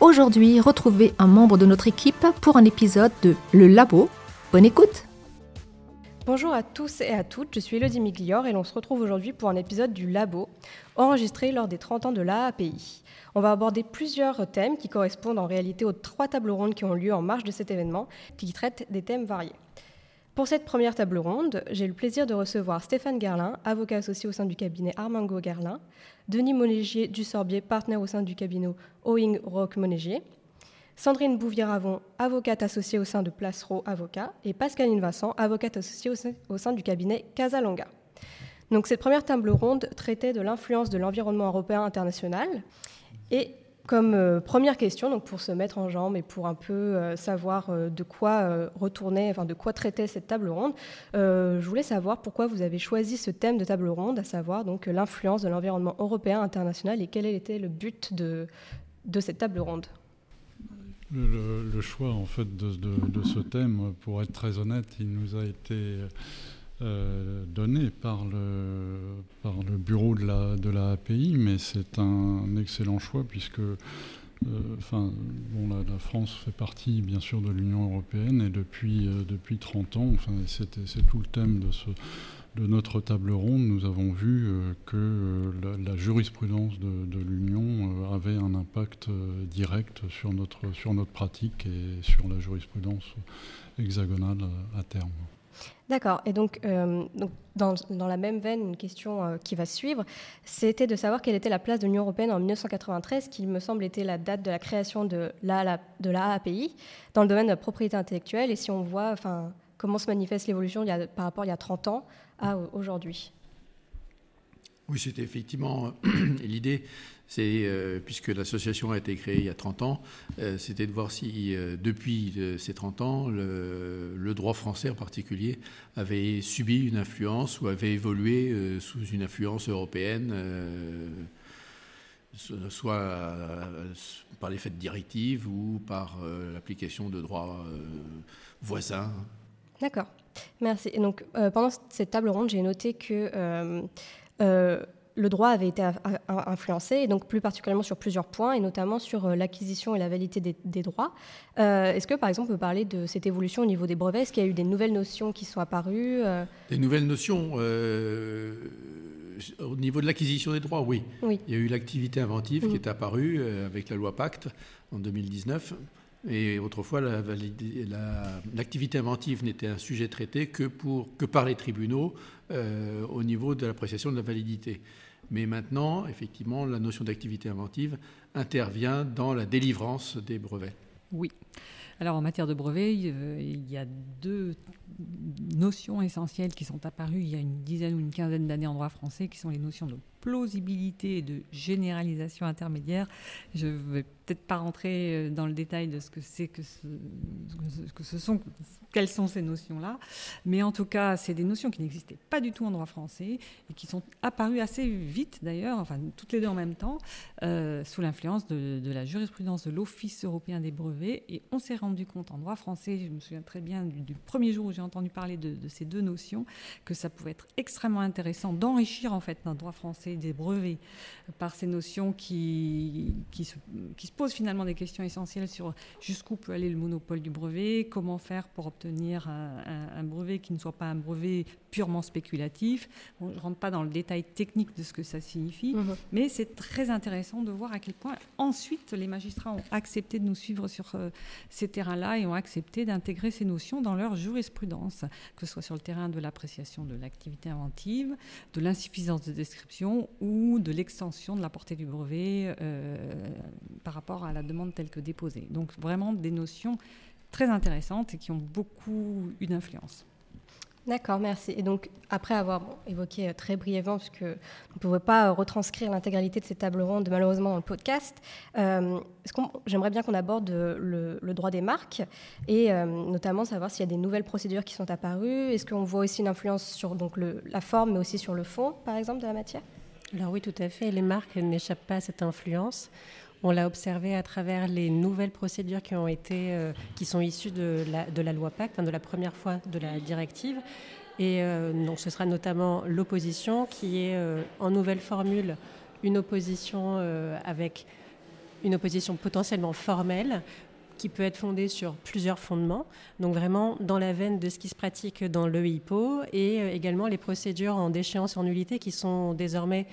Aujourd'hui, retrouvez un membre de notre équipe pour un épisode de Le Labo. Bonne écoute Bonjour à tous et à toutes, je suis Elodie Miglior et l'on se retrouve aujourd'hui pour un épisode du Labo, enregistré lors des 30 ans de l'AAPI. On va aborder plusieurs thèmes qui correspondent en réalité aux trois tables rondes qui ont lieu en marge de cet événement, qui traitent des thèmes variés. Pour cette première table ronde, j'ai le plaisir de recevoir Stéphane Gerlin, avocat associé au sein du cabinet Armango Gerlin, Denis Monégier du Sorbier, partenaire au sein du cabinet Owing Rock Monégier, Sandrine Bouvier-Ravon, avocate associée au sein de Placero Avocat, et Pascaline Vincent, avocate associée au sein du cabinet Casalonga. Donc cette première table ronde traitait de l'influence de l'environnement européen international et comme euh, première question, donc pour se mettre en jambe et pour un peu euh, savoir euh, de quoi retourner, enfin de quoi traiter cette table ronde, je voulais savoir pourquoi vous avez choisi ce thème de table ronde, à savoir donc l'influence de l'environnement européen international et quel était le but de, cette table ronde. Le, choix en fait de, ce thème, pour être très honnête, il nous a été euh, donné par le, par le bureau de la, de la API, mais c'est un excellent choix puisque euh, bon, la, France fait partie bien sûr de l'Union européenne et depuis, euh, depuis 30 ans, c'est tout le thème de, ce, de notre table ronde, nous avons vu que la, jurisprudence de, de l'Union avait un impact direct sur notre, sur notre pratique et sur la jurisprudence hexagonale à terme. D'accord. Et donc, euh, dans, la même veine, une question euh, qui va suivre, c'était de savoir quelle était la place de l'Union européenne en 1993, qui me semble était la date de la création de la, API dans le domaine de la propriété intellectuelle, et si on voit enfin, comment se manifeste l'évolution par rapport il y a 30 ans à aujourd'hui? Oui, c'était effectivement l'idée, c'est euh, puisque l'association a été créée il y a 30 ans, euh, c'était de voir si euh, depuis ces 30 ans, le, droit français en particulier avait subi une influence ou avait évolué sous une influence européenne, soit par l'effet de directives ou par l'application de droits voisins. D'accord. Merci. Et donc, pendant cette table ronde, j'ai noté que le droit avait été influencé, et donc plus particulièrement sur plusieurs points, et notamment sur euh, l'acquisition et la validité des, droits. Euh, est-ce que, par exemple, on peut parler de cette évolution au niveau des brevets? Est-ce qu'il y a eu des nouvelles notions qui sont apparues Des nouvelles notions Au niveau de l'acquisition des droits, oui. oui. Il y a eu l'activité inventive qui est apparue avec la loi Pacte en 2019. Et autrefois, l'activité inventive n'était un sujet traité que, pour, que par les tribunaux euh, au niveau de l'appréciation de la validité. Mais maintenant, effectivement, la notion d'activité inventive intervient dans la délivrance des brevets. Oui. Alors en matière de brevets, il y a deux notions essentielles qui sont apparues il y a une dizaine ou une quinzaine d'années en droit français, qui sont les notions de plausibilité et de généralisation intermédiaire. Je ne vais peut-être pas rentrer euh, dans le détail de ce que c'est que ce, sont, quelles sont ces notions-là, mais en tout cas, c'est des notions qui n'existaient pas du tout en droit français et qui sont apparues assez vite d'ailleurs, enfin toutes les deux en même temps, euh, sous l'influence de, la jurisprudence de l'Office européen des brevets. Et on s'est rendu compte en droit français, je me souviens très bien du, premier jour où j'ai entendu parler de, ces deux notions, que ça pouvait être extrêmement intéressant d'enrichir en fait notre droit français des brevets par ces notions qui, se posent finalement des questions essentielles sur jusqu'où peut aller le monopole du brevet, comment faire pour obtenir un, brevet qui ne soit pas un brevet purement spéculatif. je ne rentre pas dans le détail technique de ce que ça signifie, mhm. mais c'est très intéressant de voir à quel point ensuite les magistrats ont accepté de nous suivre sur euh, ces terrains-là et ont accepté d'intégrer ces notions dans leur jurisprudence, que ce soit sur le terrain de l'appréciation de l'activité inventive, de l'insuffisance de description ou de l'extension de la portée du brevet euh, par rapport à la demande telle que déposée. Donc vraiment des notions très intéressantes et qui ont beaucoup eu d'influence. D'accord, merci. Et donc, après avoir évoqué euh, très brièvement, puisque on ne pouvait pas euh, retranscrire l'intégralité de ces tables rondes, malheureusement, dans le podcast, euh, j'aimerais bien qu'on aborde le, droit des marques et notamment savoir s'il y a des nouvelles procédures qui sont apparues. Est-ce qu'on voit aussi une influence sur donc, la forme, mais aussi sur le fond, par exemple, de la matière? Alors oui, tout à fait. Les marques n'échappent pas à cette influence. On l'a observé à travers les nouvelles procédures qui ont été, euh, qui sont issues de la, loi Pacte, de la première fois de la directive. Et euh, ce sera notamment l'opposition qui est euh, en nouvelle formule une opposition avec une opposition potentiellement formelle qui peut être fondée sur plusieurs fondements, donc vraiment dans la veine de ce qui se pratique dans le HIPO et également les procédures en déchéance et en nullité qui sont désormais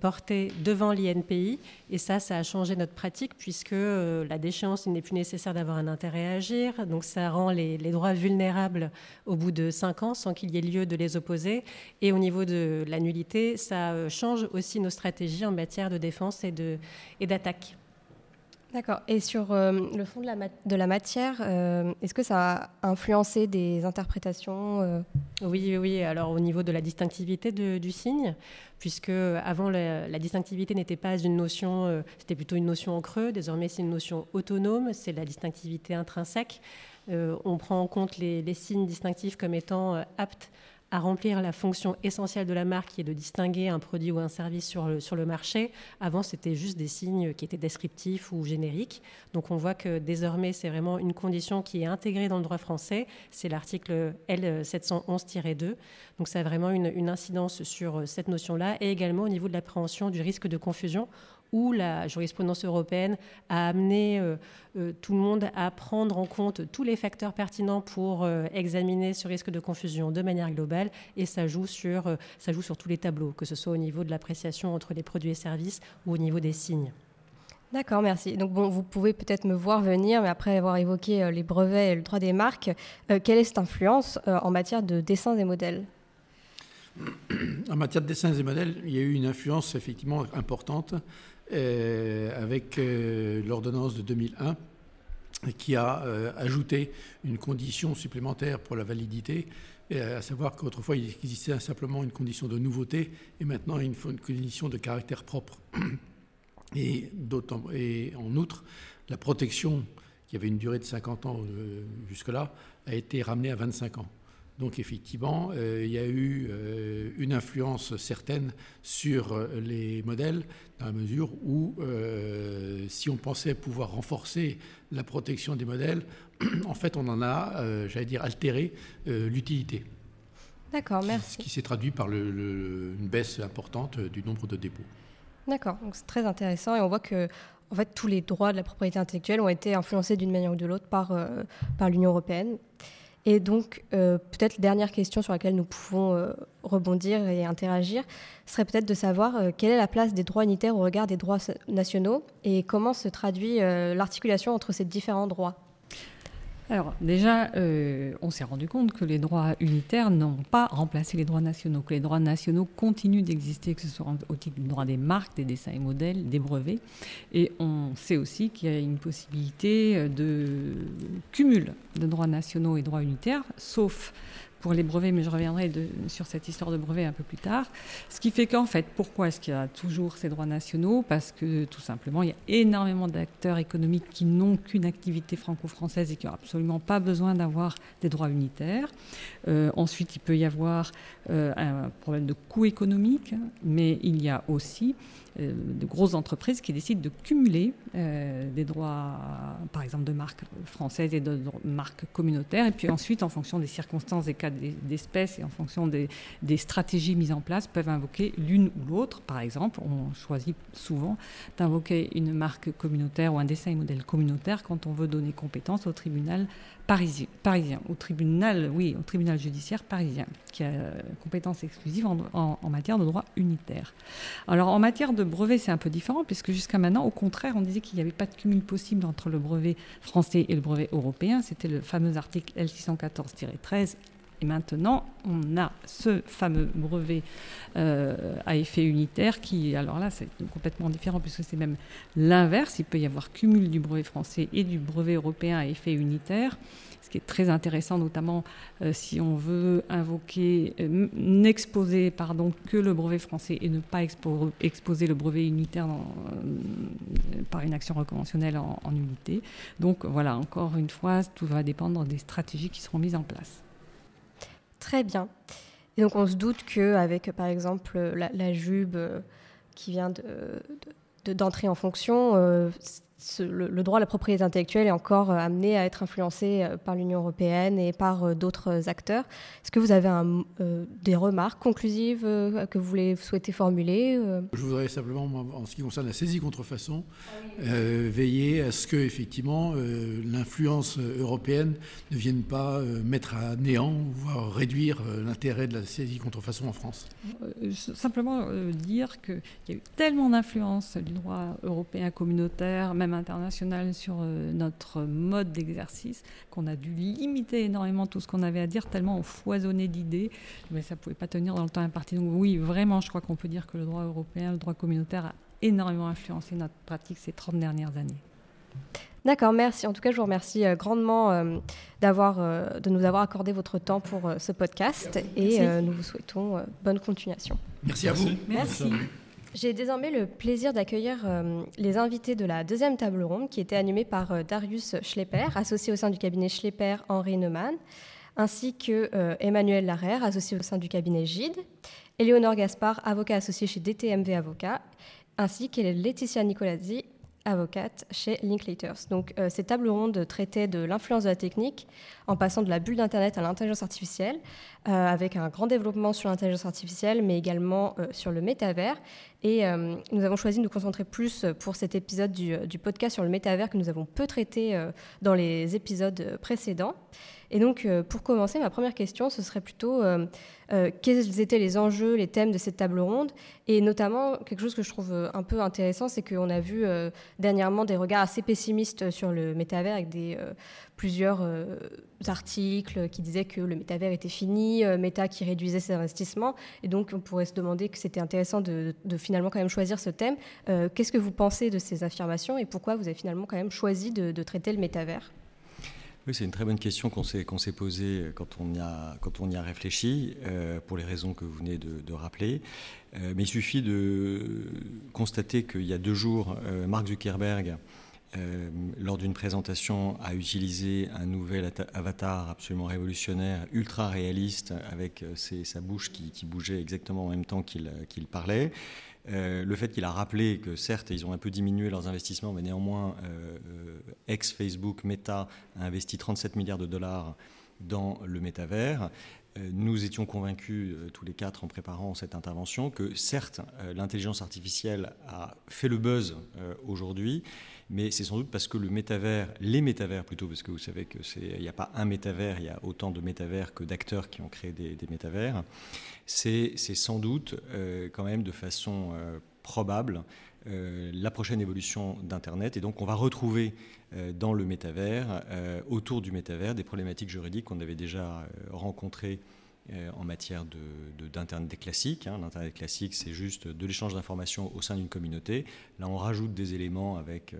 porté devant l'INPI. Et ça, ça a changé notre pratique puisque euh, la déchéance, il n'est plus nécessaire d'avoir un intérêt à agir. Donc ça rend les, droits vulnérables au bout de cinq ans sans qu'il y ait lieu de les opposer. Et au niveau de la nullité, ça euh, change aussi nos stratégies en matière de défense et d'attaque. D'accord. Et sur euh, le fond de la, matière, euh, est-ce que ça a influencé des interprétations euh? Oui, oui. Alors au niveau de la distinctivité du signe, puisque avant la, distinctivité n'était pas une notion, c'était plutôt une notion en creux. Désormais, c'est une notion autonome. C'est la distinctivité intrinsèque. on prend en compte les, signes distinctifs comme étant aptes à remplir la fonction essentielle de la marque qui est de distinguer un produit ou un service sur le, sur le marché. Avant, c'était juste des signes qui étaient descriptifs ou génériques. Donc on voit que désormais, c'est vraiment une condition qui est intégrée dans le droit français. C'est l'article L711-2. Donc ça a vraiment une, une incidence sur cette notion-là et également au niveau de l'appréhension du risque de confusion où la jurisprudence européenne a amené euh, euh, tout le monde à prendre en compte tous les facteurs pertinents pour euh, examiner ce risque de confusion de manière globale et ça joue, sur, ça joue sur tous les tableaux, que ce soit au niveau de l'appréciation entre les produits et services ou au niveau des signes. D'accord, merci. Donc bon, vous pouvez peut-être me voir venir, mais après avoir évoqué les brevets et le droit des marques, quelle est cette influence en matière de dessins et modèles? En matière de dessins et modèles, il y a eu une influence effectivement importante avec euh, l'ordonnance de 2001 qui a euh, ajouté une condition supplémentaire pour la validité, à savoir qu'autrefois il existait simplement une condition de nouveauté et maintenant une condition de caractère propre. Et en outre, la protection, qui avait une durée de 50 ans jusque-là, a été ramenée à 25 ans. Donc effectivement, euh, il y a eu euh, une influence certaine sur euh, les modèles, dans la mesure où si on pensait pouvoir renforcer la protection des modèles, en fait on en a, j'allais dire, altéré l'utilité. D'accord, merci. Ce qui s'est traduit par une baisse importante du nombre de dépôts. D'accord, donc c'est très intéressant et on voit que en fait, tous les droits de la propriété intellectuelle ont été influencés d'une manière ou de l'autre par, par l'Union européenne. Et donc, euh, peut-être dernière question sur laquelle nous pouvons euh, rebondir et interagir, serait peut-être de savoir euh, quelle est la place des droits unitaires au regard des droits nationaux et comment se traduit l'articulation entre ces différents droits? Alors déjà, euh, on s'est rendu compte que les droits unitaires n'ont pas remplacé les droits nationaux, que les droits nationaux continuent d'exister, que ce soit au titre du droit des marques, des dessins et modèles, des brevets. Et on sait aussi qu'il y a une possibilité de cumul de droits nationaux et droits unitaires, sauf pour les brevets, mais je reviendrai sur cette histoire de brevets un peu plus tard. Ce qui fait qu'en fait, pourquoi est-ce qu'il y a toujours ces droits nationaux? Parce que tout simplement, il y a énormément d'acteurs économiques qui n'ont qu'une activité franco-française et qui n'ont absolument pas besoin d'avoir des droits unitaires. Euh, ensuite, il peut y avoir euh, un problème de coût économique, mais il y a aussi de grosses entreprises qui décident de cumuler euh, des droits, par exemple, de marques françaises et de, marques communautaires. Et puis ensuite, en fonction des circonstances, des cas d'espèces et en fonction des, stratégies mises en place, peuvent invoquer l'une ou l'autre. Par exemple, on choisit souvent d'invoquer une marque communautaire ou un dessin et modèle communautaire quand on veut donner compétence au tribunal parisien, parisien, au tribunal, oui, au tribunal judiciaire parisien, qui a compétence exclusive en, en matière de droit unitaire. Alors en matière de brevet, c'est un peu différent, puisque jusqu'à maintenant, au contraire, on disait qu'il n'y avait pas de cumul possible entre le brevet français et le brevet européen. C'était le fameux article L614-13 Et maintenant, on a ce fameux brevet euh, à effet unitaire qui, alors là, c'est complètement différent puisque c'est même l'inverse. Il peut y avoir cumul du brevet français et du brevet européen à effet unitaire ce qui est très intéressant, notamment euh, si on veut invoquer, euh, n'exposer pardon, que le brevet français et ne pas exposer le brevet unitaire par une action reconventionnelle en, en unité. Donc voilà, encore une fois, tout va dépendre des stratégies qui seront mises en place. Très bien. Et donc on se doute qu'avec par exemple la, la JUB euh, qui vient d'entrer de, en fonction, le, droit à la propriété intellectuelle est encore euh, amené à être influencé euh, par l'Union européenne et par euh, d'autres acteurs. Est-ce que vous avez des remarques conclusives que vous voulez souhaiter formuler Je voudrais simplement, en ce qui concerne la saisie contrefaçon, veiller à ce que effectivement l'influence européenne ne vienne pas mettre à néant, voire réduire l'intérêt de la saisie contrefaçon en France. simplement dire qu'il y a eu tellement d'influence du droit européen communautaire, même international sur euh, notre mode d'exercice qu'on a dû limiter énormément tout ce qu'on avait à dire, tellement on foisonnait d'idées, mais ça ne pouvait pas tenir dans le temps imparti. Donc oui, vraiment, je crois qu'on peut dire que le droit européen, le droit communautaire a énormément influencé notre pratique ces 30 dernières années. D'accord, merci. En tout cas, je vous remercie euh, grandement euh, d'avoir, de nous avoir accordé votre temps pour ce podcast et nous vous souhaitons bonne continuation. Merci à vous. merci. J'ai désormais le plaisir d'accueillir euh, les invités de la deuxième table ronde qui était animée par euh, Darius Schlepper, associé au sein du cabinet Schlepper Henri Neumann, ainsi que euh, Emmanuel Larère, associé au sein du cabinet Gide, Éléonore Gaspard, avocat associé chez DTMV Avocat, ainsi que Laetitia Nicolazzi, avocate chez Linklaters. Donc, euh, ces tables rondes traitaient de l'influence de la technique en passant de la bulle d'Internet à l'intelligence artificielle, avec un grand développement sur l'intelligence artificielle, mais également euh, sur le métavers. Et nous avons choisi de nous concentrer plus pour cet épisode du, podcast sur le métavers que nous avons peu traité dans les épisodes précédents. Et donc, pour commencer, ma première question, ce serait plutôt euh, quels étaient les enjeux, les thèmes de cette table ronde? Et notamment, quelque chose que je trouve euh, un peu intéressant, c'est qu'on a vu euh, dernièrement des regards assez pessimistes sur le métavers avec des, plusieurs articles qui disaient que le métavers était fini, Meta qui réduisait ses investissements. Et donc, on pourrait se demander que c'était intéressant de, finalement quand même choisir ce thème. Qu'est-ce que vous pensez de ces affirmations et pourquoi vous avez finalement quand même choisi de traiter le métavers? Oui, c'est une très bonne question qu'on s'est, posée quand on y a, quand on y a réfléchi, euh, pour les raisons que vous venez de, rappeler. Euh, mais il suffit de constater qu'il y a deux jours, euh, Mark Zuckerberg, lors d'une présentation, a utilisé un nouvel avatar absolument révolutionnaire, ultra réaliste, avec sa bouche qui, bougeait exactement en même temps qu'il, qu'il parlait. Euh, le fait qu'il a rappelé que certes, ils ont un peu diminué leurs investissements, mais néanmoins, euh, euh, ex-Facebook, Meta, a investi 37 milliards de dollars dans le métavers. Nous étions convaincus, tous les quatre, en préparant cette intervention, que certes, l'intelligence artificielle a fait le buzz aujourd'hui, mais c'est sans doute parce que le métavers, les métavers plutôt, parce que vous savez qu'il n'y a pas un métavers, il y a autant de métavers que d'acteurs qui ont créé des, métavers, c'est sans doute euh, quand même de façon euh, probable euh, la prochaine évolution d'Internet. Et donc on va retrouver dans le métavers, autour du métavers, des problématiques juridiques qu'on avait déjà rencontrées en matière d'Internet de, classique. Hein. L'Internet classique, c'est juste de l'échange d'informations au sein d'une communauté. Là, on rajoute des éléments avec euh,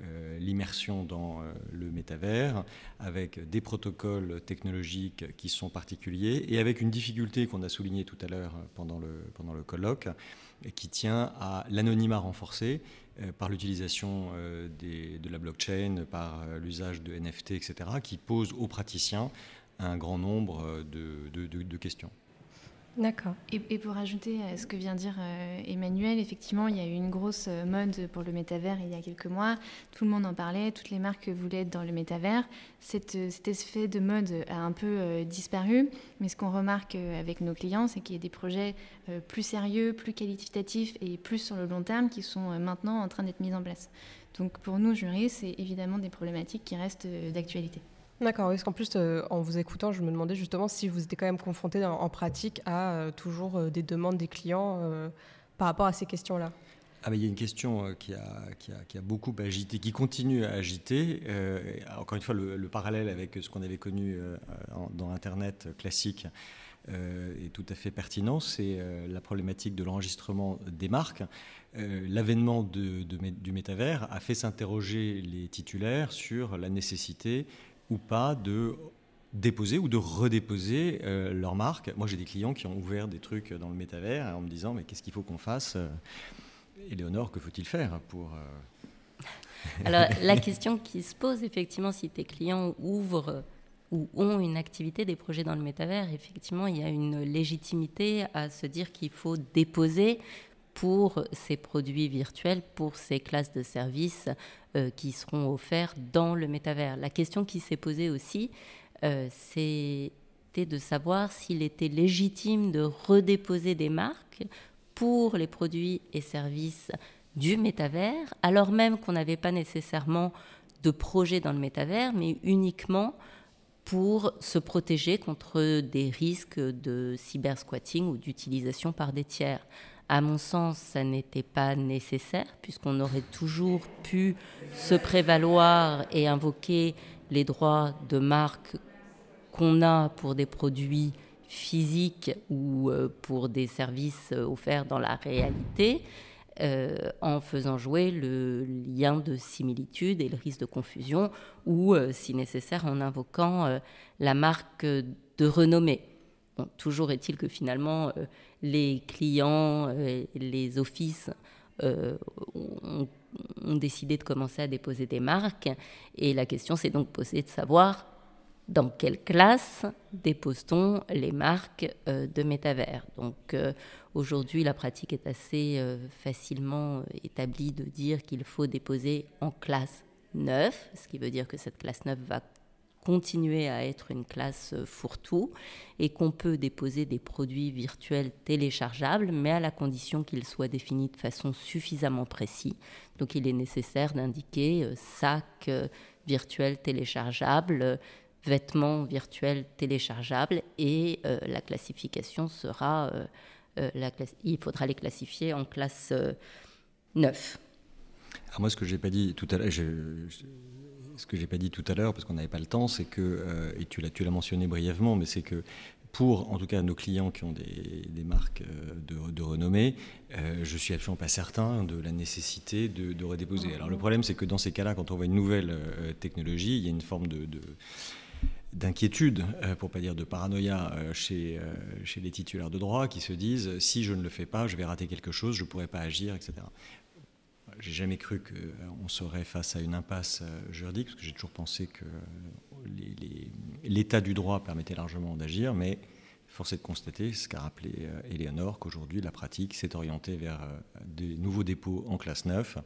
euh, l'immersion dans le métavers, avec des protocoles technologiques qui sont particuliers et avec une difficulté qu'on a soulignée tout à l'heure pendant le, pendant le colloque, qui tient à l'anonymat renforcé par l'utilisation de la blockchain, par l'usage de NFT, etc., qui pose aux praticiens un grand nombre euh, de, questions. D'accord. Et, pour ajouter à ce que vient dire euh, Emmanuel, effectivement, il y a eu une grosse euh, mode pour le métavers il y a quelques mois. Tout le monde en parlait, toutes les marques voulaient être dans le métavers. Cet, cet effet de mode a un peu disparu, mais ce qu'on remarque avec nos clients, c'est qu'il y a des projets plus sérieux, plus qualitatifs et plus sur le long terme qui sont maintenant en train d'être mis en place. Donc pour nous, juristes, c'est évidemment des problématiques qui restent d'actualité. D'accord, parce qu'en plus, euh, en vous écoutant, je me demandais justement si vous étiez quand même confronté en, pratique à euh, toujours euh, des demandes des clients par rapport à ces questions-là. ah ben, il y a une question qui a, beaucoup agité, qui continue à agiter. encore une fois, le, le, parallèle avec ce qu'on avait connu dans Internet classique est tout à fait pertinent. C'est la problématique de l'enregistrement des marques. L'avènement du métavers a fait s'interroger les titulaires sur la nécessité ou pas de déposer ou de redéposer euh, leur marque. Moi, j'ai des clients qui ont ouvert des trucs dans le métavers en me disant mais qu'est-ce qu'il faut qu'on fasse Éléonore, que faut-il faire pour euh, Alors, la question qui se pose effectivement, si tes clients ouvrent ou ont une activité, des projets dans le métavers, effectivement, il y a une légitimité à se dire qu'il faut déposer pour ces produits virtuels, pour ces classes de services euh, qui seront offerts dans le métavers. La question qui s'est posée aussi, euh, c'était de savoir s'il était légitime de redéposer des marques pour les produits et services du métavers, alors même qu'on n'avait pas nécessairement de projet dans le métavers, mais uniquement pour se protéger contre des risques de cybersquatting ou d'utilisation par des tiers. À mon sens, ça n'était pas nécessaire, puisqu'on aurait toujours pu se prévaloir et invoquer les droits de marque qu'on a pour des produits physiques ou euh, pour des services euh, offerts dans la réalité, euh, en faisant jouer le lien de similitude et le risque de confusion, ou, si nécessaire, en invoquant la marque de renommée. Toujours est-il que finalement, les clients, les offices ont, ont, décidé de commencer à déposer des marques, et la question s'est donc posée de savoir dans quelle classe dépose-t-on les marques euh, de métavers. Donc euh, aujourd'hui, la pratique est assez euh, facilement établie de dire qu'il faut déposer en classe 9, ce qui veut dire que cette classe 9 va continuer à être une classe fourre-tout et qu'on peut déposer des produits virtuels téléchargeables, mais à la condition qu'ils soient définis de façon suffisamment précise. Donc il est nécessaire d'indiquer sac virtuel téléchargeable, vêtements virtuels téléchargeables et euh, la classification sera, euh, euh, il faudra les classifier en classe 9. Alors moi, ce que j'ai pas dit tout à l'heure, ce que j'ai pas dit tout à l'heure, parce qu'on n'avait pas le temps, c'est que, et tu l'as, tu l'as mentionné brièvement, mais c'est que pour, en tout cas, nos clients qui ont des, des marques de, de renommée, je suis absolument pas certain de la nécessité de, redéposer. Alors le problème, c'est que dans ces cas-là, quand on voit une nouvelle technologie, il y a une forme de, de d'inquiétude, euh, pour pas dire de paranoïa euh, chez, euh, chez les titulaires de droit qui se disent si je ne le fais pas, je vais rater quelque chose, je ne pourrai pas agir, etc. J'ai jamais cru qu'on serait face à une impasse juridique, parce que j'ai toujours pensé que l'état du droit permettait largement d'agir, mais force est de constater, ce qu'a rappelé Eleonore, qu'aujourd'hui la pratique s'est orientée vers des nouveaux dépôts en classe 9,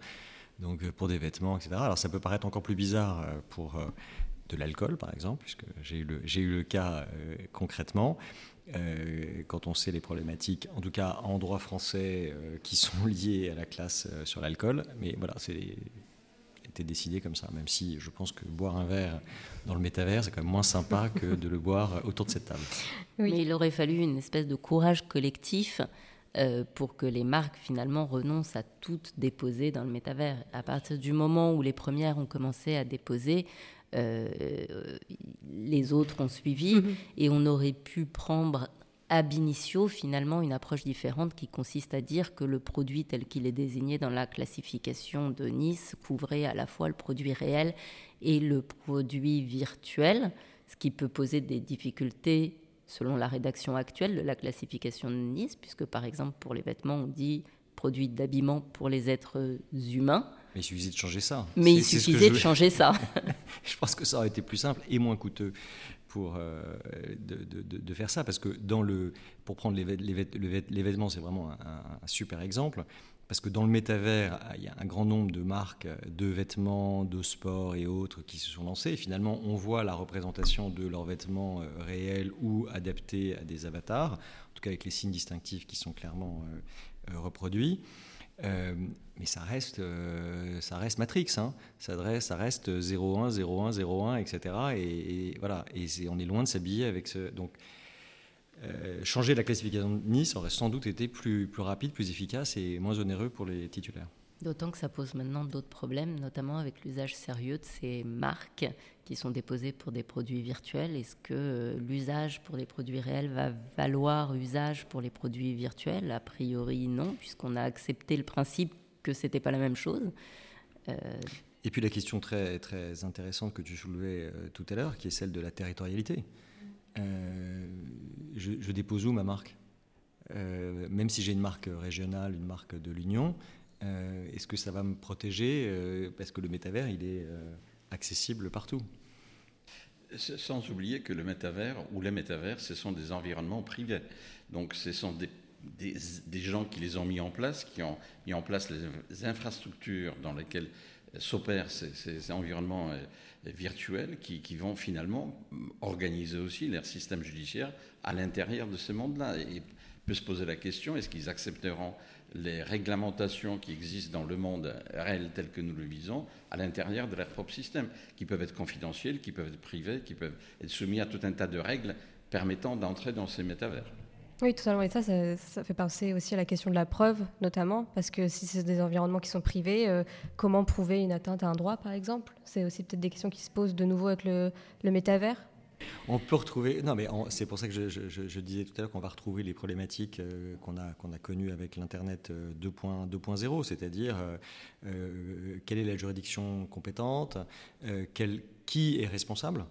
donc pour des vêtements, etc. Alors ça peut paraître encore plus bizarre pour de l'alcool, par exemple, puisque j'ai eu le, cas euh, concrètement. Euh, quand on sait les problématiques, en tout cas en droit français, euh, qui sont liées à la classe sur l'alcool. Mais voilà, c'est été décidé comme ça, même si je pense que boire un verre dans le métavers, c'est quand même moins sympa que de le boire autour de cette table. Oui. Mais il aurait fallu une espèce de courage collectif pour que les marques finalement renoncent à toutes déposer dans le métavers. À partir du moment où les premières ont commencé à déposer, euh, les autres ont suivi mhm. et on aurait pu prendre ab initio finalement une approche différente qui consiste à dire que le produit tel qu'il est désigné dans la classification de Nice couvrait à la fois le produit réel et le produit virtuel, ce qui peut poser des difficultés selon la rédaction actuelle de la classification de Nice, puisque par exemple pour les vêtements on dit produit d'habillement pour les êtres humains. Mais il suffisait de changer ça. Mais il suffisait de changer ça. je pense que ça aurait été plus simple et moins coûteux pour euh, de, de, faire ça, parce que dans le, pour prendre les, les, vêtements, c'est vraiment un, super exemple, parce que dans le métavers, il y a un grand nombre de marques de vêtements, de sport et autres qui se sont lancées. Et finalement, on voit la représentation de leurs vêtements euh, réels ou adaptés à des avatars, en tout cas avec les signes distinctifs qui sont clairement euh, reproduits. Euh, mais ça reste, euh, ça reste Matrix, hein. ça, reste, ça reste 01, 01, 01, etc. Et, voilà, et on est loin de s'habiller avec ce. Donc, changer la classification de Nice aurait sans doute été plus rapide, plus efficace et moins onéreux pour les titulaires. D'autant que ça pose maintenant d'autres problèmes, notamment avec l'usage sérieux de ces marques qui sont déposées pour des produits virtuels. Est-ce que euh, l'usage pour les produits réels va valoir usage pour les produits virtuels? A priori, non, puisqu'on a accepté le principe que c'était pas la même chose. Euh, Et puis la question très, très intéressante que tu soulevais euh, tout à l'heure, qui est celle de la territorialité. je, dépose où ma marque? Même si j'ai une marque régionale, une marque de l'Union, est-ce que ça va me protéger parce que le métavers, il est accessible partout? Sans oublier que le métavers ou les métavers, ce sont des environnements privés. Donc ce sont des, des, gens qui les ont mis en place, qui ont mis en place les infrastructures dans lesquelles s'opèrent ces, environnements virtuels qui, qui, vont finalement organiser aussi leur système judiciaire à l'intérieur de ce monde-là. Et peut se poser la question, est-ce qu'ils accepteront les réglementations qui existent dans le monde réel tel que nous le visons à l'intérieur de leur propre système, qui peuvent être confidentiels, qui peuvent être privés, qui peuvent être soumis à tout un tas de règles permettant d'entrer dans ces métavers. Oui, totalement. Et ça, ça, fait penser aussi à la question de la preuve, notamment, parce que si c'est des environnements qui sont privés, euh, comment prouver une atteinte à un droit, par exemple? C'est aussi peut-être des questions qui se posent de nouveau avec le, le métavers? On peut retrouver. Non, mais c'est pour ça que je, disais tout à l'heure qu'on va retrouver les problématiques euh, qu'on a, connues avec l'Internet 2.0, euh, c'est-à-dire euh, quelle est la juridiction compétente, qui est responsable.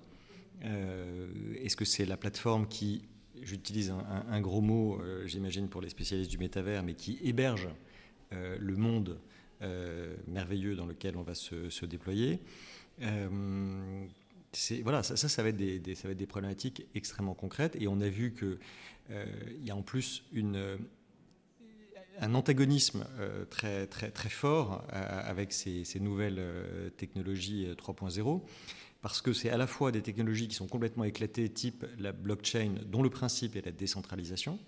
Est-ce que c'est la plateforme qui, j'utilise un, gros mot, j'imagine, pour les spécialistes du métavers, mais qui héberge le monde merveilleux dans lequel on va se déployer voilà, ça, ça, va être des, ça va être des problématiques extrêmement concrètes. Et on a vu qu'il euh, y a en plus euh, un antagonisme euh, très, très, très fort avec ces, nouvelles technologies 3.0. Parce que c'est à la fois des technologies qui sont complètement éclatées, type la blockchain, dont le principe est la décentralisation,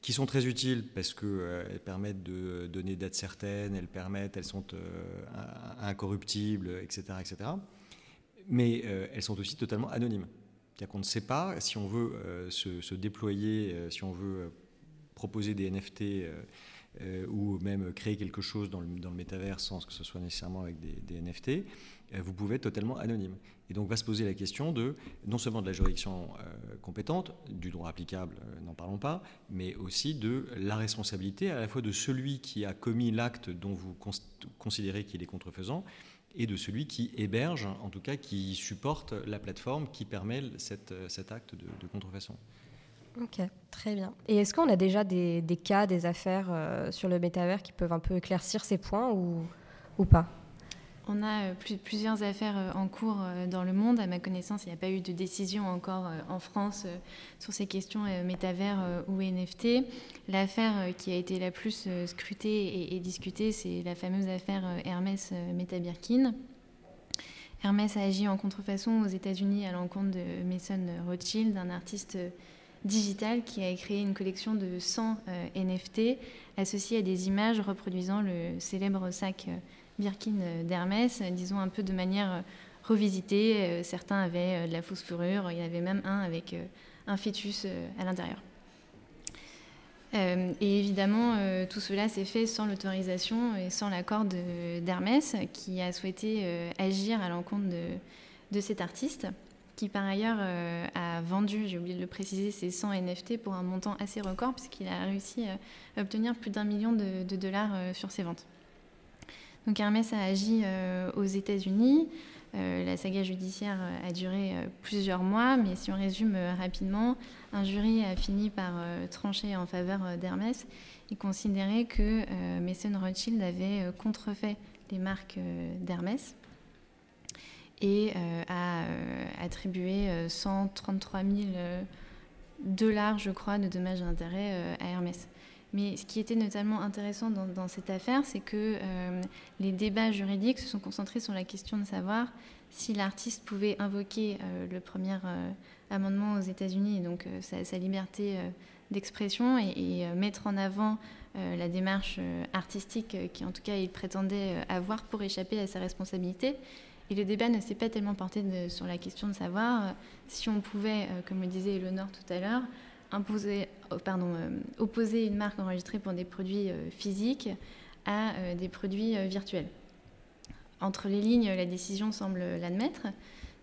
qui sont très utiles parce qu'elles permettent de donner dates certaines, elles permettent, elles sont incorruptibles, etc., etc mais euh, elles sont aussi totalement anonymes. C'est-à-dire qu'on ne sait pas si on veut euh, se, déployer, euh, si on veut proposer des NFT ou même créer quelque chose dans le, dans métavers sans que ce soit nécessairement avec des, NFT, vous pouvez être totalement anonyme. Et donc va se poser la question de non seulement de la juridiction compétente, du droit applicable, n'en parlons pas, mais aussi de la responsabilité à la fois de celui qui a commis l'acte dont vous considérez qu'il est contrefaisant et de celui qui héberge, en tout cas qui supporte la plateforme qui permet cet acte de, contrefaçon. Ok, très bien. Et est-ce qu'on a déjà des, cas, des affaires euh, sur le métavers qui peuvent un peu éclaircir ces points ou pas? On a euh, plusieurs affaires euh, en cours euh, dans le monde. À ma connaissance, il n'y a pas eu de décision encore en France sur ces questions métavers ou NFT. L'affaire qui a été la plus scrutée et, discutée, c'est la fameuse affaire Hermès Metabirkin. Hermès a agi en contrefaçon aux États-Unis à l'encontre de Mason Rothschild, un artiste digital qui a créé une collection de 100 NFT associés à des images reproduisant le célèbre sac Birkin euh, d'Hermès, euh, disons un peu de manière euh, revisitée. Certains avaient de la fausse fourrure, il y avait même un avec un fœtus à l'intérieur. et évidemment, tout cela s'est fait sans l'autorisation et sans l'accord d'Hermès, qui a souhaité agir à l'encontre de, cet artiste, qui par ailleurs a vendu, j'ai oublié de le préciser, ses 100 NFT pour un montant assez record, puisqu'il a réussi à obtenir plus d'un million de dollars sur ses ventes. Donc Hermès a agi euh, aux États-Unis. Euh, la saga judiciaire a duré euh, plusieurs mois, mais si on résume rapidement, un jury a fini par trancher en faveur d'Hermès et considérer que Mason Rothschild avait contrefait les marques d'Hermès et a attribué 133 000 dollars, je crois, de dommages et intérêts à Hermès. Mais ce qui était notamment intéressant dans, cette affaire, c'est que euh, les débats juridiques se sont concentrés sur la question de savoir si l'artiste pouvait invoquer euh, le premier euh, amendement aux États-Unis, donc sa, liberté d'expression, et, mettre en avant la démarche artistique qui, en tout cas, il prétendait avoir pour échapper à sa responsabilité, Et le débat ne s'est pas tellement porté sur la question de savoir si on pouvait, comme le disait Eleonore tout à l'heure, imposer, pardon, opposer une marque enregistrée pour des produits physiques à des produits virtuels. Entre les lignes, la décision semble l'admettre,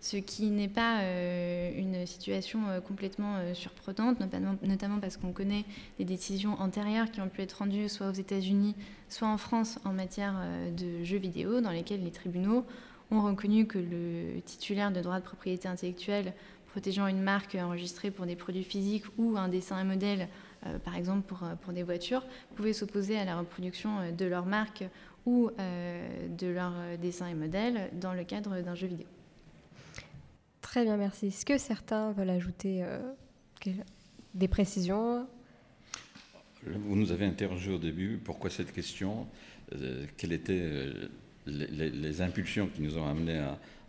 ce qui n'est pas euh, une situation euh, complètement euh, surprenante, notamment, parce qu'on connaît des décisions antérieures qui ont pu être rendues soit aux États-Unis, soit en France en matière de jeux vidéo, dans lesquels les tribunaux ont reconnu que le titulaire de droits de propriété intellectuelle protégeant une marque enregistrée pour des produits physiques ou un dessin et modèle, par exemple pour, pour des voitures, pouvait s'opposer à la reproduction de leur marque ou de leur dessin et modèle dans le cadre d'un jeu vidéo. Très bien, merci. Est-ce que certains veulent ajouter euh, des précisions? Vous nous avez interrogé au début, pourquoi cette question? Euh, Quelles étaient euh, les, impulsions qui nous ont amenés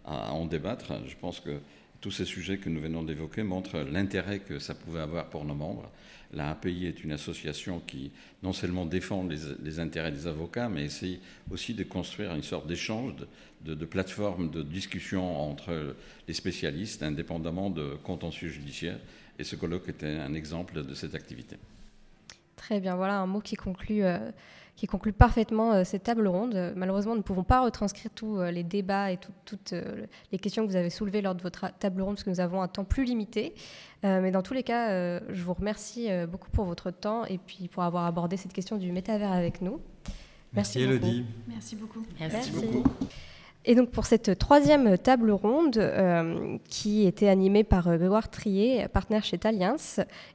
à, en débattre? Je pense que tous ces sujets que nous venons d'évoquer montrent l'intérêt que ça pouvait avoir pour nos membres. La API est une association qui non seulement défend les, intérêts des avocats, mais essaye aussi de construire une sorte d'échange, de, plateforme de discussion entre les spécialistes, indépendamment de contentieux judiciaires. Et ce colloque était un exemple de cette activité. Très bien, voilà un mot qui conclut euh, qui conclut parfaitement euh, cette table ronde. Malheureusement, nous ne pouvons pas retranscrire tous euh, les débats et toutes euh, les questions que vous avez soulevées lors de votre table ronde parce que nous avons un temps plus limité. mais dans tous les cas, je vous remercie beaucoup pour votre temps et puis pour avoir abordé cette question du métavers avec nous. Merci, Merci Elodie. Merci beaucoup. Merci. beaucoup. Et donc pour cette troisième table ronde euh, qui était animée par euh, Grégoire Trier, partenaire chez Taliens,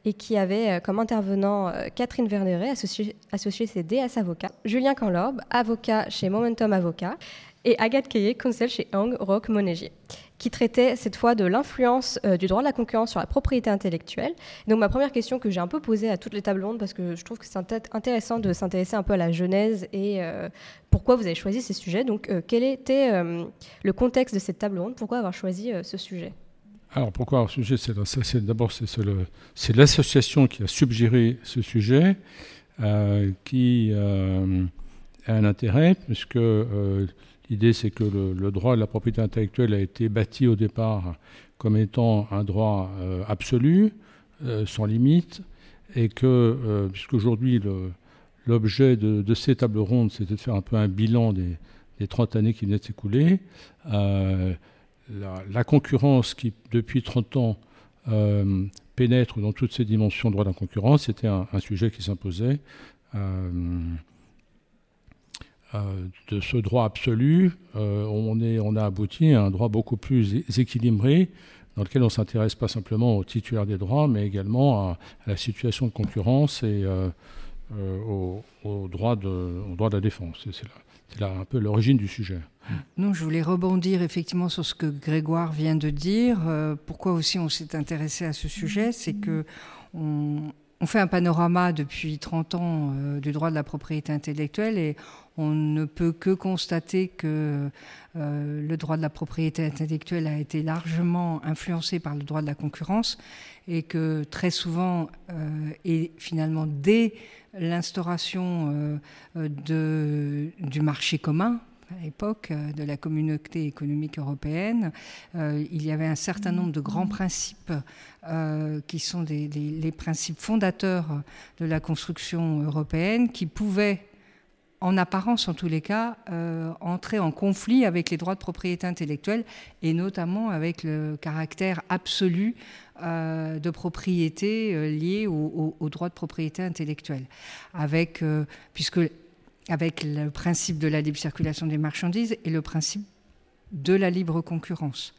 et qui avait euh, comme intervenant Catherine Verneret, associée, associée chez DS Avocat, Julien Canlorbe, avocat chez Momentum Avocat, et Agathe Keyer, conseil chez Hang Rock Monégier qui traitait cette fois de l'influence euh, du droit de la concurrence sur la propriété intellectuelle. donc ma première question que j'ai un peu posée à toutes les tables rondes, parce que je trouve que c'est intéressant de s'intéresser un peu à la genèse et euh, pourquoi vous avez choisi ces sujets. Donc euh, quel était le contexte de cette table ronde? Pourquoi avoir choisi ce sujet? Alors pourquoi ce sujet? C'est d'abord c'est l'association qui a suggéré ce sujet, qui a un intérêt puisque L'idée, c'est que le, droit de la propriété intellectuelle a été bâti au départ comme étant un droit euh, absolu, euh, sans limite, et que, euh, puisqu'aujourd'hui, l'objet de, ces tables rondes, c'était de faire un peu un bilan des, 30 années qui venaient de s'écouler, la, concurrence qui, depuis 30 ans, pénètre dans toutes ces dimensions de droit de la concurrence, c'était un, sujet qui s'imposait. Euh, de ce droit absolu, euh, on, a abouti à un droit beaucoup plus équilibré, dans lequel on s'intéresse pas simplement aux titulaires des droits, mais également à, la situation de concurrence et euh, au, droit de, au, droit de, la défense. C'est là, un peu l'origine du sujet. Non, je voulais rebondir effectivement sur ce que Grégoire vient de dire. pourquoi aussi on s'est intéressé à ce sujet, c'est que on, on fait un panorama depuis 30 ans euh, du droit de la propriété intellectuelle et on ne peut que constater que euh, le droit de la propriété intellectuelle a été largement influencé par le droit de la concurrence et que très souvent, euh, et finalement dès l'instauration du marché commun, à l'époque euh, de la communauté économique européenne, euh, il y avait un certain nombre de grands principes euh, qui sont les principes fondateurs de la construction européenne qui pouvaient en apparence en tous les cas, entrer en conflit avec les droits de propriété intellectuelle et notamment avec le caractère absolu de propriété lié aux au, droits de propriété intellectuelle. Avec, puisque avec le principe de la libre circulation des marchandises et le principe de la libre concurrence,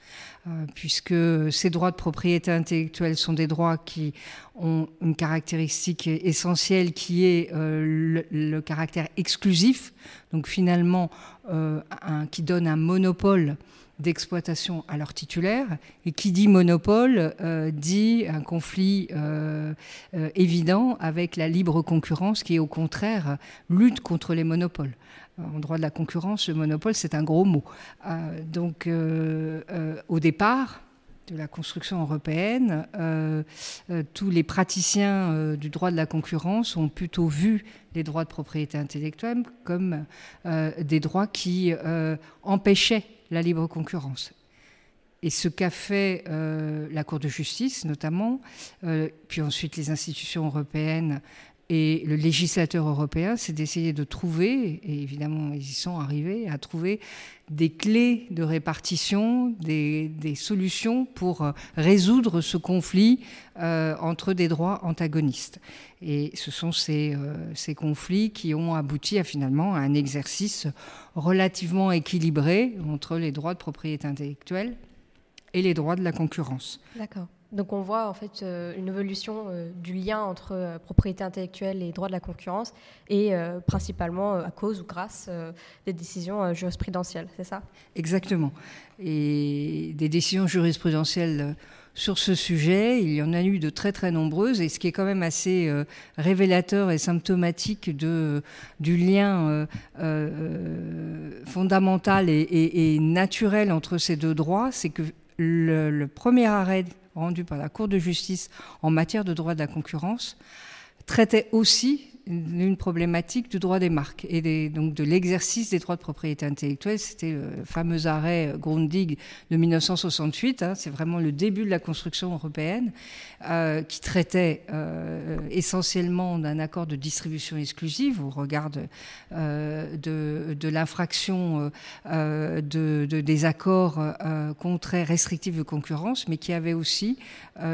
euh, puisque ces droits de propriété intellectuelle sont des droits qui ont une caractéristique essentielle qui est euh, le, caractère exclusif, donc finalement euh, qui donne un monopole d'exploitation à leur titulaire. Et qui dit monopole euh, dit un conflit euh, euh, évident avec la libre concurrence qui, au contraire, lutte contre les monopoles. En droit de la concurrence, le monopole, c'est un gros mot. donc, au départ, de la construction européenne, tous les praticiens du droit de la concurrence ont plutôt vu les droits de propriété intellectuelle comme des droits qui empêchaient la libre concurrence. Et ce qu'a fait euh, la Cour de justice, notamment, euh, puis ensuite les institutions européennes et le législateur européen, c'est d'essayer de trouver, et évidemment ils y sont arrivés, à trouver des clés de répartition, des, solutions pour euh, résoudre ce conflit entre des droits antagonistes. Et ce sont ces, ces, conflits qui ont abouti à finalement à un exercice relativement équilibré entre les droits de propriété intellectuelle et les droits de la concurrence. D'accord. Donc on voit en fait euh, une évolution euh, du lien entre euh, propriété intellectuelle et droits de la concurrence, et principalement à cause ou grâce des décisions jurisprudentielles, c'est ça? Exactement. Et des décisions jurisprudentielles sur ce sujet, il y en a eu de très très nombreuses, et ce qui est quand même assez révélateur et symptomatique du lien fondamental et naturel entre ces deux droits, c'est que le, premier arrêt rendu par la Cour de justice en matière de droit de la concurrence traitait aussi d'une problématique du droit des marques et donc de l'exercice des droits de propriété intellectuelle. C'était le fameux arrêt Grundig de 1968. Hein, c'est vraiment le début de la construction européenne euh, qui traitait euh, essentiellement d'un accord de distribution exclusive au regard de, euh, de, l'infraction de, des accords contraires restrictifs de concurrence, mais qui avait aussi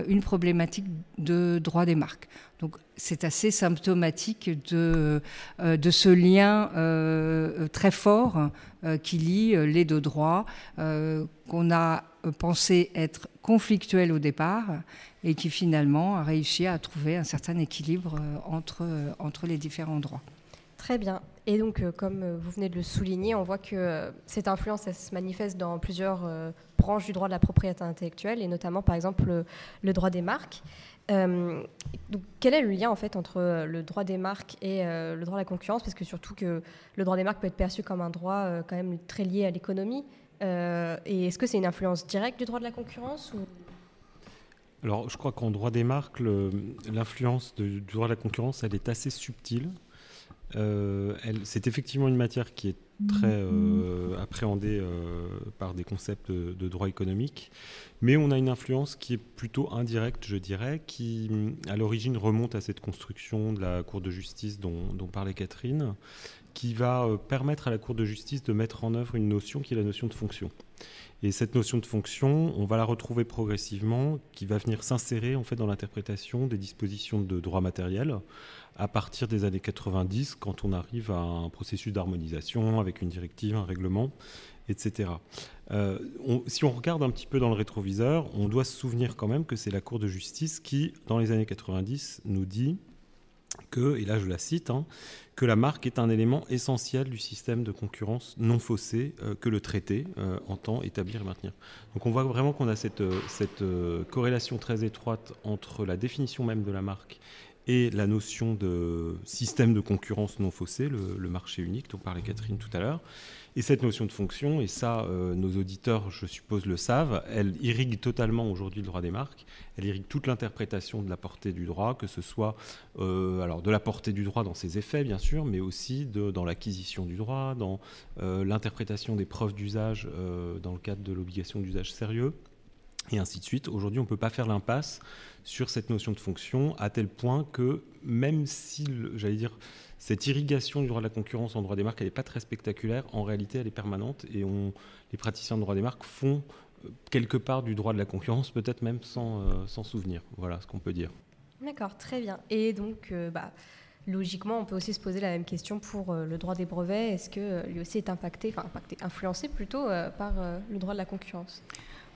une problématique de droit des marques. Donc c'est assez symptomatique de, euh, ce lien euh, très fort euh, qui lie les deux droits qu'on a pensé être conflictuels au départ et qui finalement a réussi à trouver un certain équilibre entre, entre les différents droits. Très bien. Et donc, comme vous venez de le souligner, on voit que cette influence se manifeste dans plusieurs branches du droit de la propriété intellectuelle, et notamment, par exemple, le droit des marques. Euh, donc, quel est le lien en fait entre euh, le droit des marques et euh, le droit de la concurrence? Parce que surtout que le droit des marques peut être perçu comme un droit quand même très lié à l'économie. et est-ce que c'est une influence directe du droit de la concurrence. Alors, je crois qu'en droit des marques, l'influence du droit de la concurrence, elle est assez subtile. c'est effectivement une matière qui est très euh, appréhendé euh, par des concepts de, droit économique. Mais on a une influence qui est plutôt indirecte, je dirais, qui à l'origine remonte à cette construction de la Cour de justice dont, dont parlait Catherine, qui va euh, permettre à la Cour de justice de mettre en œuvre une notion qui est la notion de fonction. Et cette notion de fonction, on va la retrouver progressivement, qui va venir s'insérer en fait dans l'interprétation des dispositions de droit matériel à partir des années 90, quand on arrive à un processus d'harmonisation avec une directive, un règlement, etc. Euh, si on regarde un petit peu dans le rétroviseur, on doit se souvenir quand même que c'est la Cour de justice qui, dans les années 90, nous dit que, et là je la cite, hein, que la marque est un élément essentiel du système de concurrence non faussé euh, que le traité euh, entend établir et maintenir. Donc on voit vraiment qu'on a cette, cette corrélation très étroite entre la définition même de la marque et la notion de système de concurrence non faussé, le, marché unique dont parlait Catherine tout à l'heure. Et cette notion de fonction, et ça, euh, nos auditeurs, je suppose, le savent, elle irrigue totalement aujourd'hui le droit des marques. Elle irrigue toute l'interprétation de la portée du droit, que ce soit euh, de la portée du droit dans ses effets, bien sûr, mais aussi dans l'acquisition du droit, dans euh, l'interprétation des preuves d'usage dans le cadre de l'obligation d'usage sérieux et ainsi de suite. Aujourd'hui, on ne peut pas faire l'impasse sur cette notion de fonction, à tel point que même si, j'allais dire, cette irrigation du droit de la concurrence en droit des marques, elle n'est pas très spectaculaire, en réalité, elle est permanente et les praticiens de droit des marques font euh, quelque part du droit de la concurrence, peut-être même sans, euh, sans souvenir. Voilà ce qu'on peut dire. D'accord, très bien. Et donc, euh, bah, logiquement, on peut aussi se poser la même question pour le droit des brevets. Est-ce que lui aussi est impacté, influencé plutôt par le droit de la concurrence?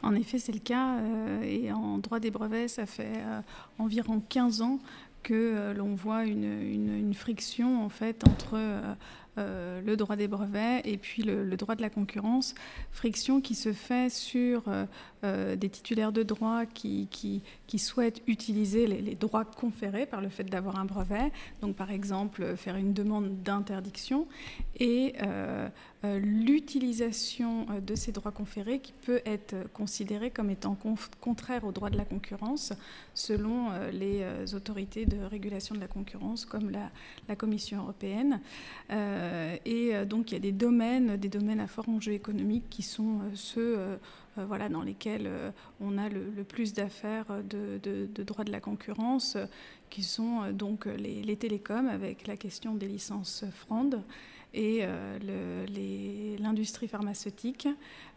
En effet, c'est le cas. Euh, et en droit des brevets, ça fait euh, environ 15 ans que euh, l'on voit une, friction en fait entre le droit des brevets et puis le, droit de la concurrence, friction qui se fait sur des titulaires de droit qui, qui, souhaitent utiliser les, droits conférés par le fait d'avoir un brevet, donc par exemple faire une demande d'interdiction, et l'utilisation de ces droits conférés qui peut être considérée comme étant contraire aux droits de la concurrence selon les autorités de régulation de la concurrence comme la, Commission européenne. et donc il y a des domaines, des domaines à fort enjeu économique qui sont ceux euh, voilà, dans lesquels euh, on a le, plus d'affaires de, de, droits de la concurrence, qui sont donc les, télécoms avec la question des licences Frand et l'industrie pharmaceutique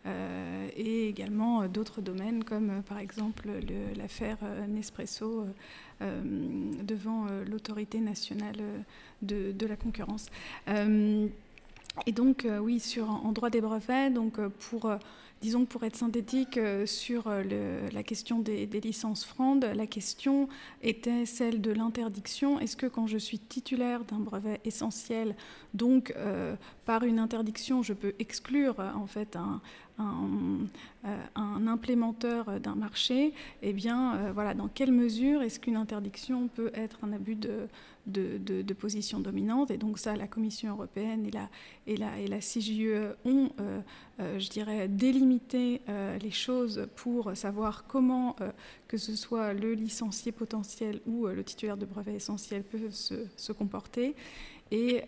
et également d'autres domaines comme par exemple l'affaire Nespresso devant l'autorité nationale de, de, la concurrence. et donc oui, sur, en droit des brevets, donc pour Disons que pour être synthétique euh, sur euh, la question des, licences Frand, la question était celle de l'interdiction. Est-ce que quand je suis titulaire d'un brevet essentiel, donc euh, par une interdiction, je peux exclure en fait un, un, implémenteur d'un marché? Eh bien, voilà, dans quelle mesure est-ce qu'une interdiction peut être un abus de, de, position dominante. Et donc ça, la Commission européenne et la, et CGE ont, euh, euh, je dirais, délimité euh, les choses pour savoir comment, que ce soit le licencié potentiel ou le titulaire de brevet essentiel peuvent se, comporter. Et,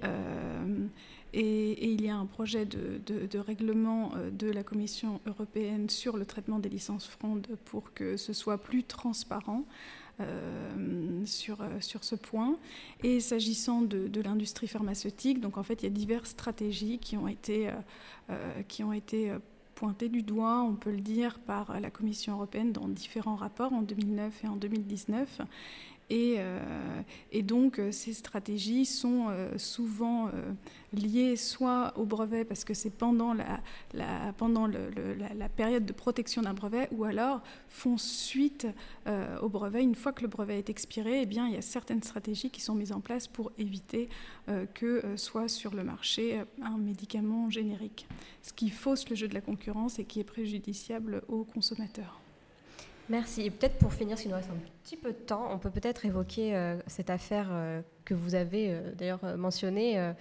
il y a un projet de, règlement de la Commission européenne sur le traitement des licences frondes pour que ce soit plus transparent. Euh, sur, euh, sur ce point. Et s'agissant de, l'industrie pharmaceutique, donc en fait, il y a diverses stratégies qui ont été, euh, qui ont été pointées du doigt, on peut le dire, par la Commission européenne dans différents rapports en 2009 et en 2019. Et, et, donc, ces stratégies sont souvent liées soit au brevet, parce que c'est pendant, la, période de protection d'un brevet, ou alors font suite euh, au brevet. Une fois que le brevet est expiré, eh bien, il y a certaines stratégies qui sont mises en place pour éviter euh, que euh, soit sur le marché un médicament générique, ce qui fausse le jeu de la concurrence et qui est préjudiciable aux consommateurs. Merci. Et peut-être pour finir, s'il nous reste un petit peu de temps, on peut peut-être évoquer cette affaire que vous avez d'ailleurs mentionnée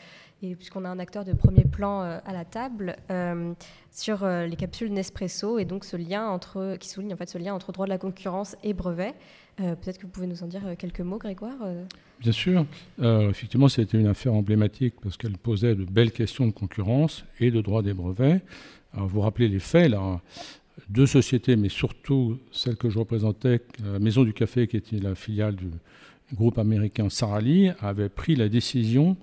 et puisqu'on a un acteur de premier plan euh, à la table, euh, sur euh, les capsules Nespresso et donc ce lien entre, qui souligne en fait ce lien entre droit de la concurrence et brevet. Peut-être que vous pouvez nous en dire quelques mots, Grégoire Bien sûr. effectivement, c'était une affaire emblématique parce qu'elle posait de belles questions de concurrence et de droit des brevets. Alors, vous rappelez les faits, là. Deux sociétés, mais surtout celle que je représentais, la Maison du Café, qui était la filiale du groupe américain Sarali, avait pris la décision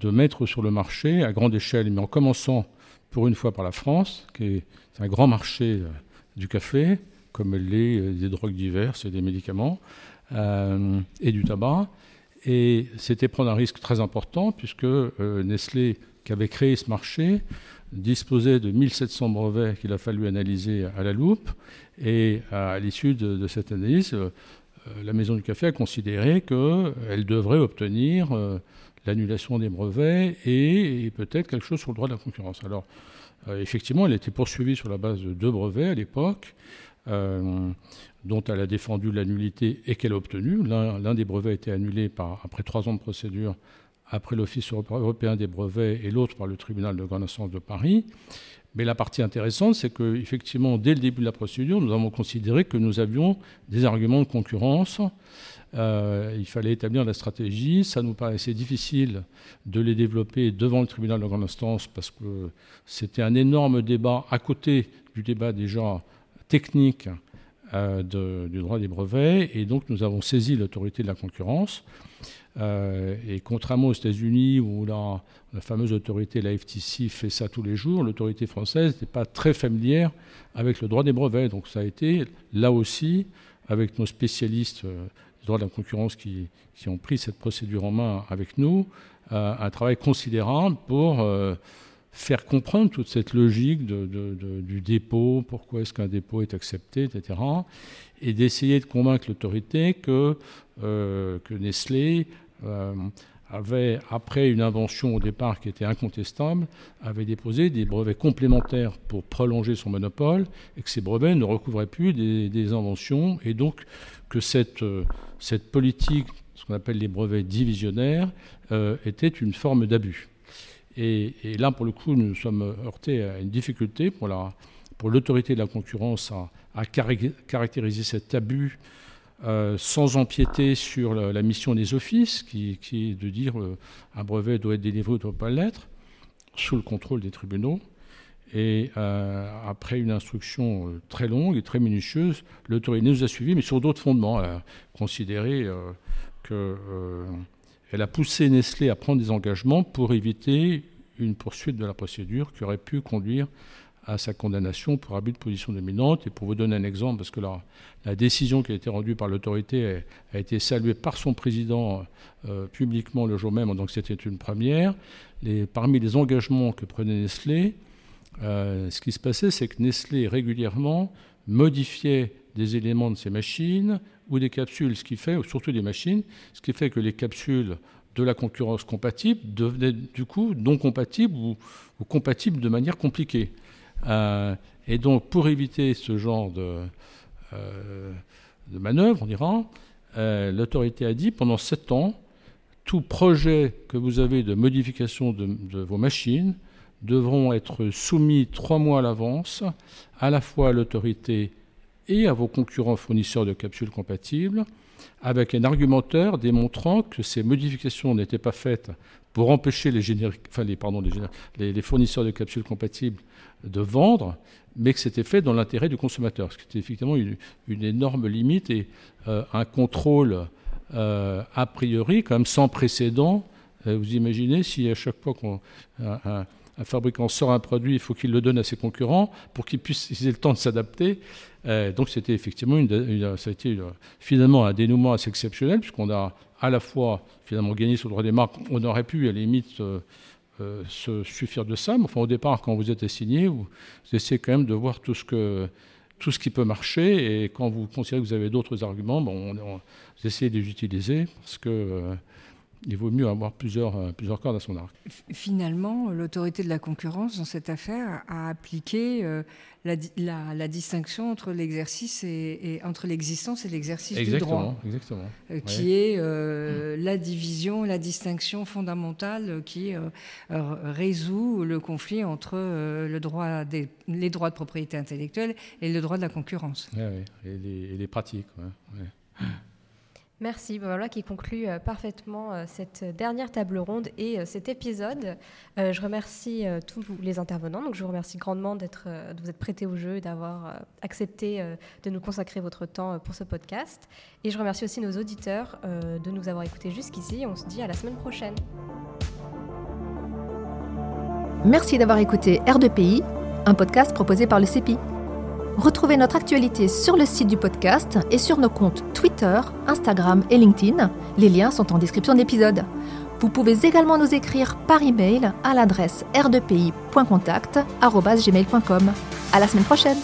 de mettre sur le marché à grande échelle, mais en commençant pour une fois par la France, qui est un grand marché euh, du café, comme l'est euh, des drogues diverses et des médicaments, euh, et du tabac. Et c'était prendre un risque très important, puisque Nestlé, qui avait créé ce marché, disposait de 1700 brevets qu'il a fallu analyser à la loupe. Et à l'issue de, cette analyse, la Maison du Café a considéré qu'elle devrait obtenir l'annulation des brevets et, peut-être quelque chose sur le droit de la concurrence. Alors, euh, effectivement, elle a été poursuivie sur la base de deux brevets à l'époque, euh, dont elle a défendu l'annulité et qu'elle a obtenu. L'un des brevets a été annulé après trois ans de procédure après l'Office européen des brevets et l'autre par le tribunal de grande instance de Paris. Mais la partie intéressante, c'est qu'effectivement, dès le début de la procédure, nous avons considéré que nous avions des arguments de concurrence euh, il fallait établir la stratégie. Ça nous paraissait difficile de les développer devant le tribunal de grande instance parce que c'était un énorme débat à côté du débat déjà technique euh, du droit des brevets. Et donc nous avons saisi l'autorité de la concurrence. Euh, et contrairement aux États-Unis, où la, fameuse autorité, la FTC, fait ça tous les jours, l'autorité française n'est pas très familière avec le droit des brevets. Donc ça a été, là aussi, avec nos spécialistes droits de la concurrence qui, ont pris cette procédure en main avec nous, euh, un travail considérable pour euh, faire comprendre toute cette logique du dépôt, pourquoi est-ce qu'un dépôt est accepté, etc. Et d'essayer de convaincre l'autorité que, euh, Nestlé avait, après une invention au départ qui était incontestable, avait déposé des brevets complémentaires pour prolonger son monopole et que ces brevets ne recouvraient plus des, inventions et donc que cette, cette politique, ce qu'on appelle les brevets divisionnaires, euh, était une forme d'abus. Et, là, pour le coup, nous sommes heurtés à une difficulté pour l'autorité de la concurrence à, caractériser cet abus euh, sans empiéter sur la, mission des offices, qui, est de dire euh, un brevet doit être délivré ou ne doit pas l'être, sous le contrôle des tribunaux. Et euh, après une instruction très longue et très minutieuse, l'autorité nous a suivis, mais sur d'autres fondements. Elle a considéré qu'elle a poussé Nestlé à prendre des engagements pour éviter une poursuite de la procédure qui aurait pu conduire à sa condamnation pour abus de position dominante. Et pour vous donner un exemple, parce que la, décision qui a été rendue par l'autorité a, été saluée par son président euh, publiquement le jour même, donc c'était une première. Parmi les engagements que prenait Nestlé, euh, ce qui se passait, c'est que Nestlé régulièrement modifiait des éléments de ses machines ou des capsules, ce qui fait, surtout des machines, ce qui fait que les capsules de la concurrence compatible devenaient du coup non compatibles ou compatibles de manière compliquée. Euh, et donc, pour éviter ce genre de, euh, manœuvre, on dira, l'autorité a dit pendant sept ans, tout projet que vous avez de modification de, vos machines devront être soumis trois mois à l'avance, à la fois à l'autorité et à vos concurrents fournisseurs de capsules compatibles, avec un argumentaire démontrant que ces modifications n'étaient pas faites pour empêcher les, fournisseurs de capsules compatibles de vendre, mais que c'était fait dans l'intérêt du consommateur, ce qui était effectivement une, énorme limite et euh, un contrôle euh, a priori quand même sans précédent. Euh, vous imaginez si à chaque fois qu'un un fabricant sort un produit, il faut qu'il le donne à ses concurrents pour qu'ils puissent aient le temps de s'adapter. donc c'était effectivement une, ça a été finalement un dénouement assez exceptionnel puisqu'on a à la fois finalement gagné sur le droit des marques. On aurait pu à la limite euh, se suffire de ça. Mais au départ, quand vous êtes assigné, vous, essayez quand même de voir tout ce, que, tout ce qui peut marcher. Et quand vous considérez que vous avez d'autres arguments, bon, vous essayez de les utiliser parce que euh, il vaut mieux avoir plusieurs, euh, plusieurs cordes à son arc. Finalement, l'autorité de la concurrence, dans cette affaire, a appliqué euh, la, distinction entre l'exercice et, entre l'existence et l'exercice du droit. Exactement. Euh, qui est la division, la distinction fondamentale qui résout le conflit entre le droit des, les droits de propriété intellectuelle et le droit de la concurrence. Oui, et, les, et les pratiques. Merci, voilà qui conclut euh, parfaitement euh, cette dernière table ronde et euh, cet épisode. je remercie tous les intervenants, donc je vous remercie grandement de vous être prêté au jeu et d'avoir accepté de nous consacrer votre temps pour ce podcast. Et je remercie aussi nos auditeurs de nous avoir écoutés jusqu'ici. On se dit à la semaine prochaine. Merci d'avoir écouté R2PI, un podcast proposé par le CEPI. Retrouvez notre actualité sur le site du podcast et sur nos comptes Twitter, Instagram et LinkedIn. Les liens sont en description de l'épisode. Vous pouvez également nous écrire par email à l'adresse r2pi.contact@gmail.com. À la semaine prochaine.